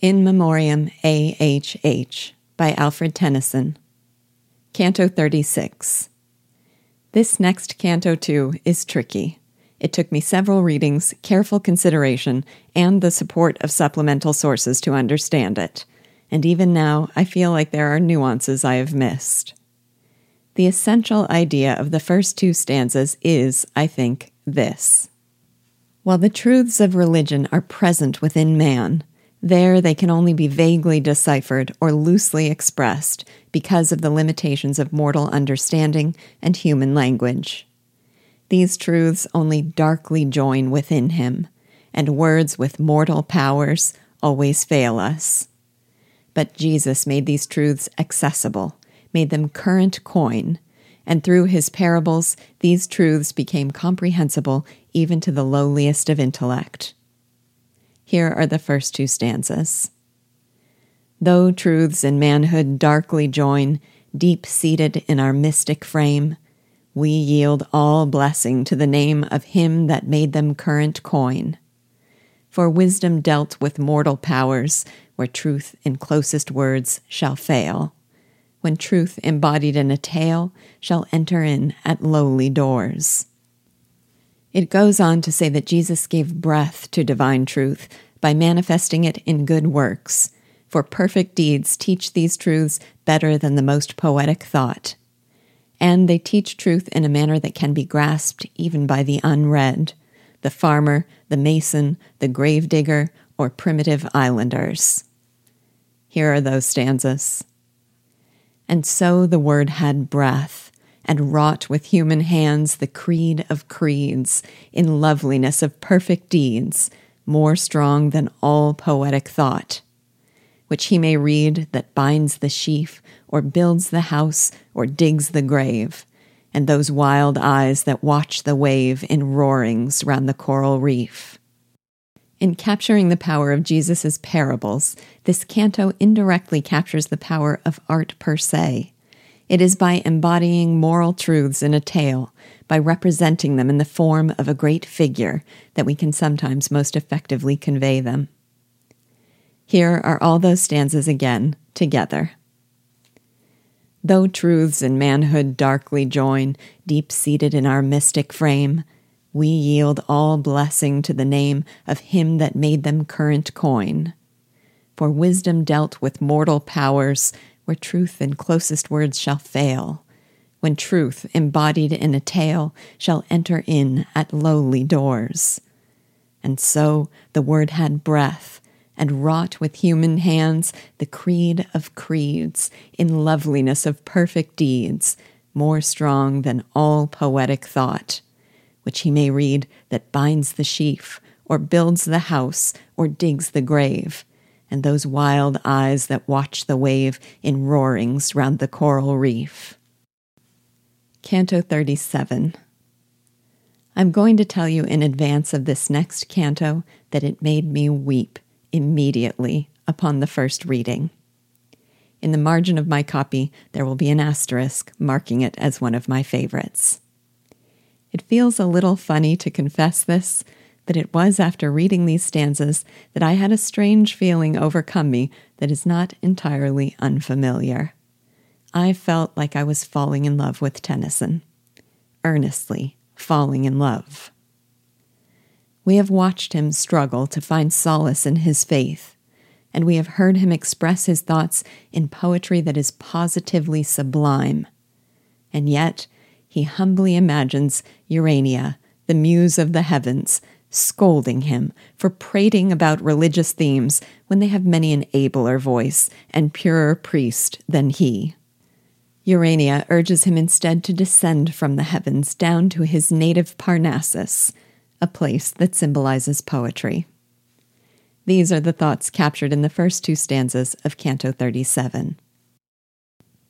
In Memoriam A.H.H. by Alfred Tennyson. Canto 36. This next canto, too, is tricky. It took me several readings, careful consideration, and the support of supplemental sources to understand it. And even now, I feel like there are nuances I have missed. The essential idea of the first two stanzas is, I think, this. While the truths of religion are present within man, there, they can only be vaguely deciphered or loosely expressed because of the limitations of mortal understanding and human language. These truths only darkly join within him, and words with mortal powers always fail us. But Jesus made these truths accessible, made them current coin, and through his parables, these truths became comprehensible even to the lowliest of intellect. Here are the first two stanzas. Though truths in manhood darkly join, deep seated in our mystic frame, we yield all blessing to the name of Him that made them current coin. For wisdom dealt with mortal powers, where truth in closest words shall fail, when truth embodied in a tale shall enter in at lowly doors. It goes on to say that Jesus gave breath to divine truth by manifesting it in good works, for perfect deeds teach these truths better than the most poetic thought. And they teach truth in a manner that can be grasped even by the unread, the farmer, the mason, the gravedigger, or primitive islanders. Here are those stanzas. And so the word had breath and wrought with human hands the creed of creeds, in loveliness of perfect deeds, more strong than all poetic thought, which he may read that binds the sheaf, or builds the house, or digs the grave, and those wild eyes that watch the wave in roarings round the coral reef. In capturing the power of Jesus' parables, this canto indirectly captures the power of art per se. It is by embodying moral truths in a tale, by representing them in the form of a great figure, that we can sometimes most effectively convey them. Here are all those stanzas again, together. Though truths in manhood darkly join, deep seated in our mystic frame, we yield all blessing to the name of Him that made them current coin. For wisdom dealt with mortal powers where truth in closest words shall fail, when truth embodied in a tale shall enter in at lowly doors. And so the word had breath, and wrought with human hands the creed of creeds in loveliness of perfect deeds, more strong than all poetic thought, which he may read that binds the sheaf, or builds the house, or digs the grave, and those wild eyes that watch the wave in roarings round the coral reef. Canto 37 I'm going to tell you in advance of this next canto that it made me weep immediately upon the first reading. In the margin of my copy, there will be an asterisk marking it as one of my favorites. It feels a little funny to confess this, but it was after reading these stanzas that I had a strange feeling overcome me that is not entirely unfamiliar. I felt like I was falling in love with Tennyson, earnestly falling in love. We have watched him struggle to find solace in his faith, and we have heard him express his thoughts in poetry that is positively sublime. And yet, he humbly imagines Urania, the muse of the heavens, scolding him for prating about religious themes when they have many an abler voice and purer priest than he. Urania urges him instead to descend from the heavens down to his native Parnassus, a place that symbolizes poetry. These are the thoughts captured in the first two stanzas of Canto 37.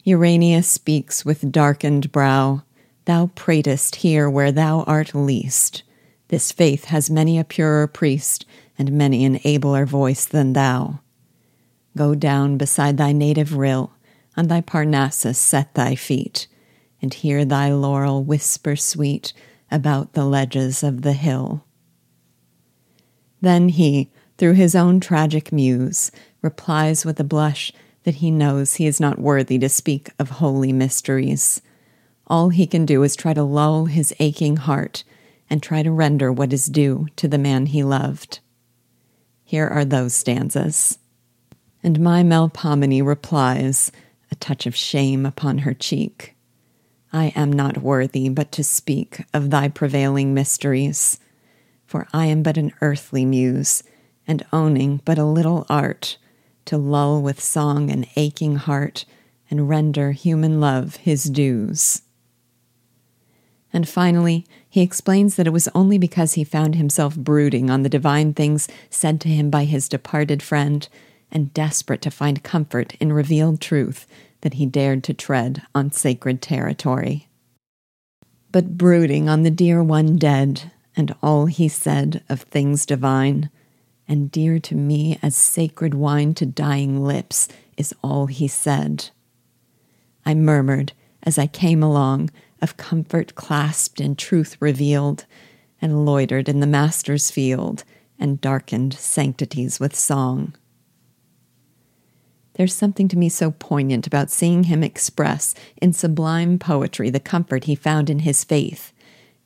Urania speaks with darkened brow. Thou pratest here where thou art least. This faith has many a purer priest and many an abler voice than thou. Go down beside thy native rill, on thy Parnassus set thy feet, and hear thy laurel whisper sweet about the ledges of the hill. Then he, through his own tragic muse, replies with a blush that he knows he is not worthy to speak of holy mysteries. All he can do is try to lull his aching heart and try to render what is due to the man he loved. Here are those stanzas. And my Melpomene replies, a touch of shame upon her cheek. I am not worthy but to speak of thy prevailing mysteries, for I am but an earthly muse, and owning but a little art, to lull with song an aching heart, and render human love his dues. And finally, he explains that it was only because he found himself brooding on the divine things said to him by his departed friend, and desperate to find comfort in revealed truth, that he dared to tread on sacred territory. But brooding on the dear one dead, and all he said of things divine, and dear to me as sacred wine to dying lips, is all he said. I murmured as I came along, of comfort clasped and truth revealed, and loitered in the Master's field, and darkened sanctities with song. There's something to me so poignant about seeing him express in sublime poetry the comfort he found in his faith,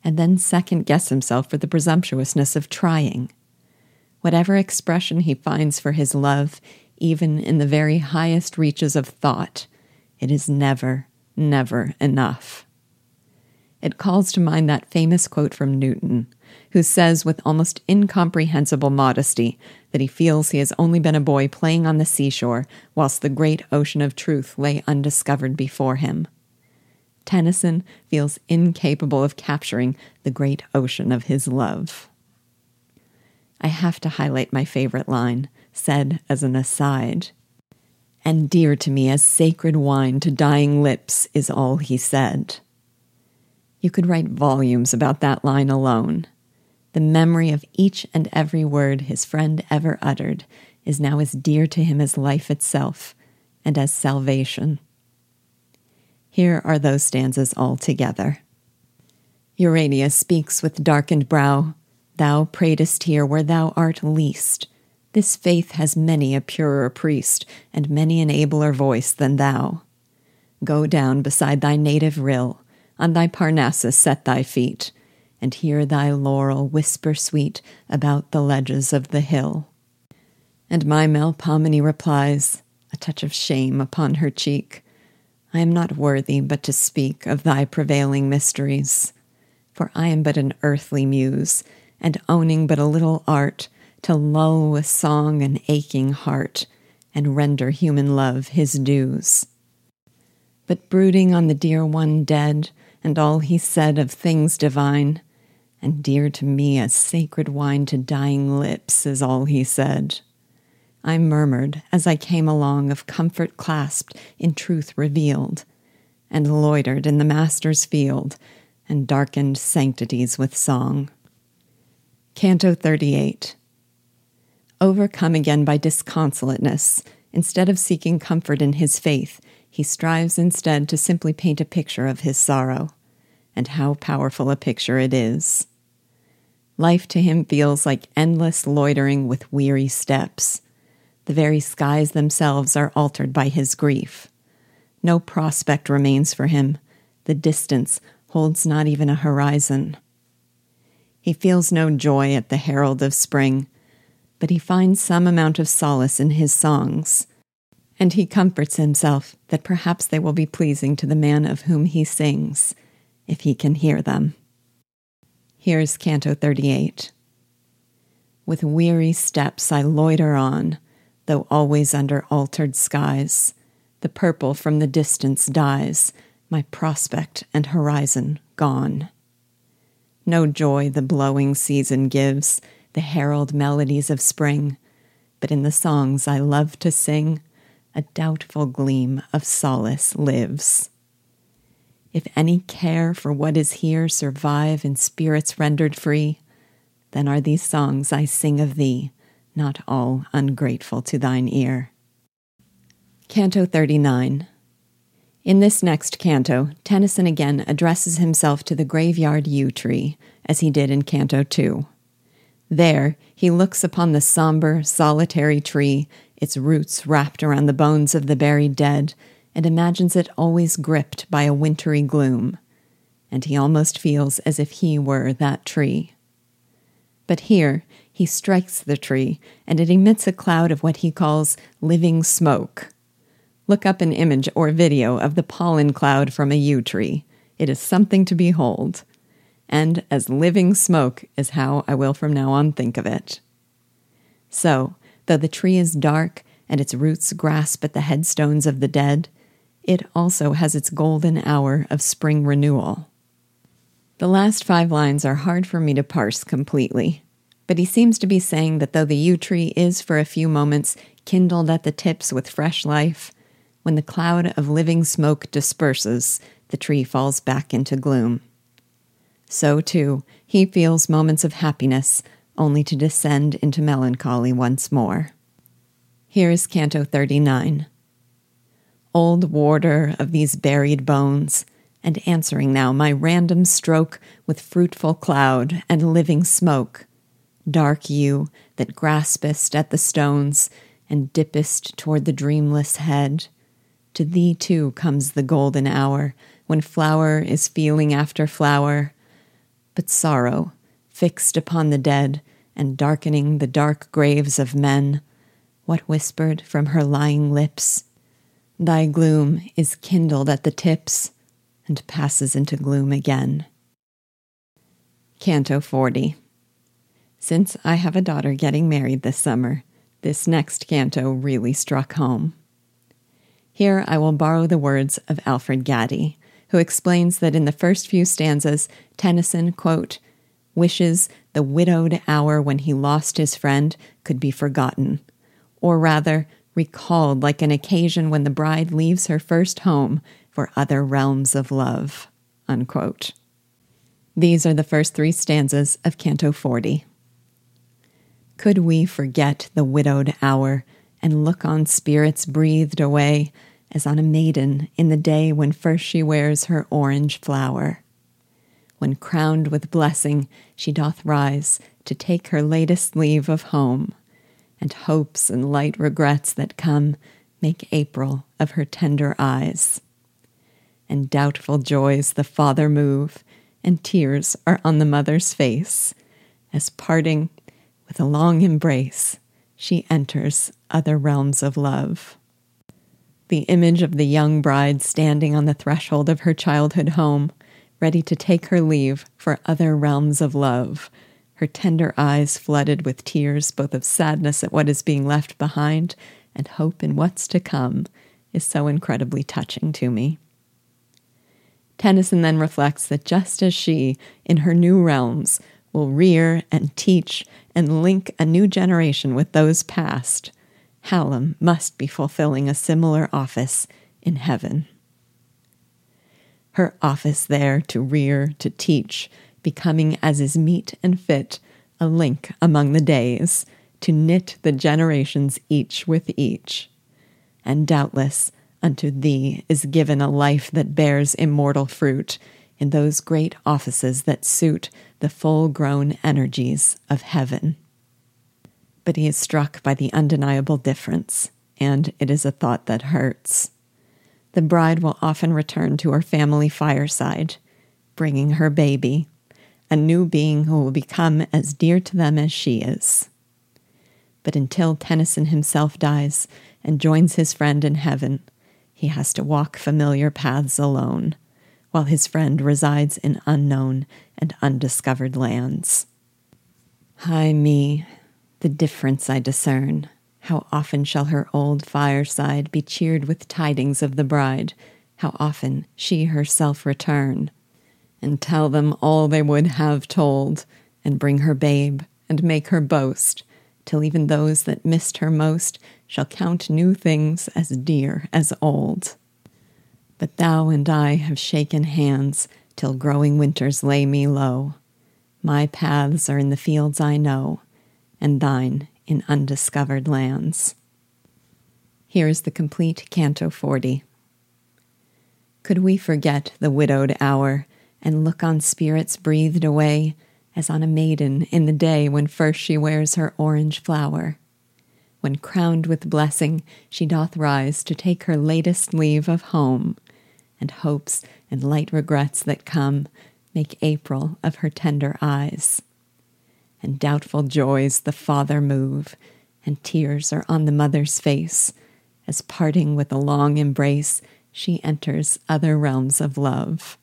and then second guess himself for the presumptuousness of trying. Whatever expression he finds for his love, even in the very highest reaches of thought, it is never, never enough. It calls to mind that famous quote from Newton who says with almost incomprehensible modesty that he feels he has only been a boy playing on the seashore whilst the great ocean of truth lay undiscovered before him. Tennyson feels incapable of capturing the great ocean of his love. I have to highlight my favorite line, said as an aside. And dear to me as sacred wine to dying lips is all he said. You could write volumes about that line alone. The memory of each and every word his friend ever uttered is now as dear to him as life itself and as salvation. Here are those stanzas all together. Urania speaks with darkened brow. Thou pratest here where thou art least. This faith has many a purer priest, and many an abler voice than thou. Go down beside thy native rill, on thy Parnassus set thy feet, and hear thy laurel whisper sweet about the ledges of the hill. And my Melpomene replies, a touch of shame upon her cheek, I am not worthy but to speak of thy prevailing mysteries, for I am but an earthly muse, and owning but a little art to lull with song an aching heart, and render human love his dues. But brooding on the dear one dead, and all he said of things divine, and dear to me as sacred wine to dying lips, is all he said. I murmured as I came along of comfort clasped in truth revealed, and loitered in the Master's field, and darkened sanctities with song. Canto 38 Overcome again by disconsolateness, instead of seeking comfort in his faith, he strives instead to simply paint a picture of his sorrow. And how powerful a picture it is. Life to him feels like endless loitering with weary steps. The very skies themselves are altered by his grief. No prospect remains for him. The distance holds not even a horizon. He feels no joy at the herald of spring, but he finds some amount of solace in his songs. And he comforts himself that perhaps they will be pleasing to the man of whom he sings, if he can hear them. Here's Canto 38. With weary steps I loiter on, though always under altered skies. The purple from the distance dies, my prospect and horizon gone. No joy the blowing season gives, the herald melodies of spring, but in the songs I love to sing, a doubtful gleam of solace lives. If any care for what is here survive in spirits rendered free, then are these songs I sing of thee not all ungrateful to thine ear. Canto 39 In this next canto, Tennyson again addresses himself to the graveyard yew tree, as he did in Canto 2. There, he looks upon the somber, solitary tree, its roots wrapped around the bones of the buried dead, and imagines it always gripped by a wintry gloom. And he almost feels as if he were that tree. But here, he strikes the tree, and it emits a cloud of what he calls living smoke. Look up an image or video of the pollen cloud from a yew tree. It is something to behold. And as living smoke is how I will from now on think of it. So, though the tree is dark and its roots grasp at the headstones of the dead, it also has its golden hour of spring renewal. The last five lines are hard for me to parse completely, but he seems to be saying that though the yew tree is for a few moments kindled at the tips with fresh life, when the cloud of living smoke disperses, the tree falls back into gloom. So, too, he feels moments of happiness only to descend into melancholy once more. Here is Canto 39. Old warder of these buried bones, and answering now my random stroke with fruitful cloud and living smoke, dark yew that graspest at the stones and dippest toward the dreamless head, to thee too comes the golden hour when flower is feeling after flower, but sorrow, fixed upon the dead and darkening the dark graves of men, what whispered from her lying lips? Thy gloom is kindled at the tips and passes into gloom again. Canto 40 Since I have a daughter getting married this summer, this next canto really struck home. Here I will borrow the words of Alfred Gatty, who explains that in the first few stanzas, Tennyson, quote, wishes the widowed hour when he lost his friend could be forgotten, or rather, recalled like an occasion when the bride leaves her first home for other realms of love. Unquote. These are the first three stanzas of Canto 40. Could we forget the widowed hour and look on spirits breathed away as on a maiden in the day when first she wears her orange flower. When crowned with blessing, she doth rise to take her latest leave of home, and hopes and light regrets that come make April of her tender eyes. And doubtful joys the father move, and tears are on the mother's face, as parting with a long embrace, she enters other realms of love. The image of the young bride standing on the threshold of her childhood home, ready to take her leave for other realms of love, her tender eyes flooded with tears both of sadness at what is being left behind and hope in what's to come, is so incredibly touching to me. Tennyson then reflects that just as she, in her new realms, will rear and teach and link a new generation with those past, Hallam must be fulfilling a similar office in heaven. Her office there to rear, to teach, becoming as is meet and fit, a link among the days, to knit the generations each with each. And doubtless unto thee is given a life that bears immortal fruit in those great offices that suit the full grown energies of heaven. But he is struck by the undeniable difference, and it is a thought that hurts. The bride will often return to her family fireside, bringing her baby, a new being who will become as dear to them as she is. But until Tennyson himself dies and joins his friend in heaven, he has to walk familiar paths alone, while his friend resides in unknown and undiscovered lands. Hi, me, the difference I discern. How often shall her old fireside be cheered with tidings of the bride? How often she herself return and tell them all they would have told, and bring her babe and make her boast, till even those that missed her most shall count new things as dear as old. But thou and I have shaken hands till growing winters lay me low. My paths are in the fields I know and thine in undiscovered lands. Here is the complete Canto 40. Could we forget the widowed hour and look on spirits breathed away as on a maiden in the day when first she wears her orange flower. When crowned with blessing, she doth rise to take her latest leave of home, and hopes and light regrets that come make April of her tender eyes. And doubtful joys the father move, and tears are on the mother's face, as parting with a long embrace, she enters other realms of love.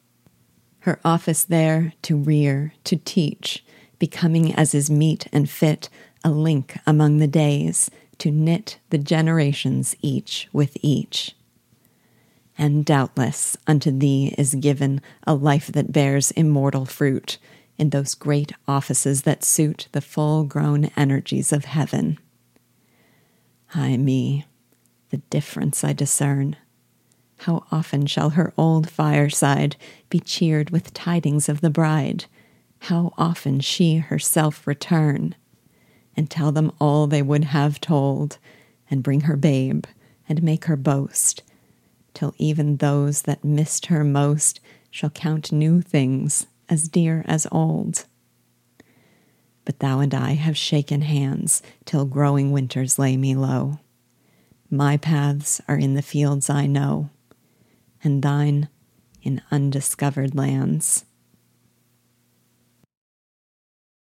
Her office there to rear, to teach, becoming as is meet and fit, a link among the days, to knit the generations each with each. And doubtless unto thee is given a life that bears immortal fruit in those great offices that suit the full grown energies of heaven. Ay me, the difference I discern. How often shall her old fireside be cheered with tidings of the bride? How often she herself return and tell them all they would have told, and bring her babe and make her boast, till even those that missed her most shall count new things as dear as old. But thou and I have shaken hands till growing winters lay me low. My paths are in the fields I know and thine in undiscovered lands.